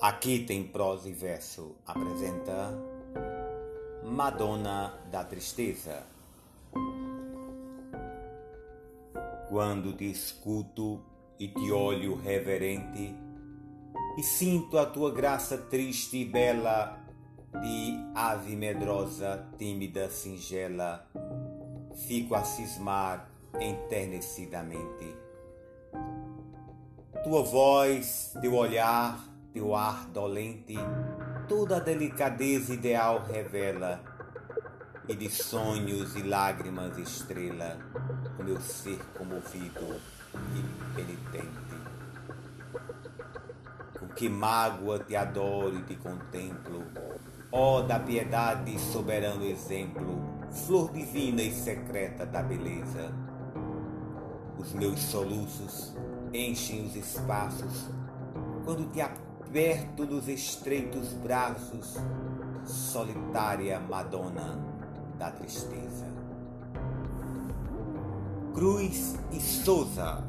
Aqui tem prosa e verso. Apresenta Madonna da Tristeza. Quando te escuto e te olho reverente, e sinto a tua graça triste e bela, de ave medrosa, tímida, singela, fico a cismar enternecidamente. Tua voz, teu olhar, teu ar dolente, toda a delicadeza ideal revela, e de sonhos e lágrimas estrela, o meu ser comovido e penitente. Com que mágoa te adoro e te contemplo, ó da piedade soberano exemplo, flor divina e secreta da beleza. Os meus soluços enchem os espaços quando te aperto dos estreitos braços, solitária Madonna da tristeza. Cruz e Souza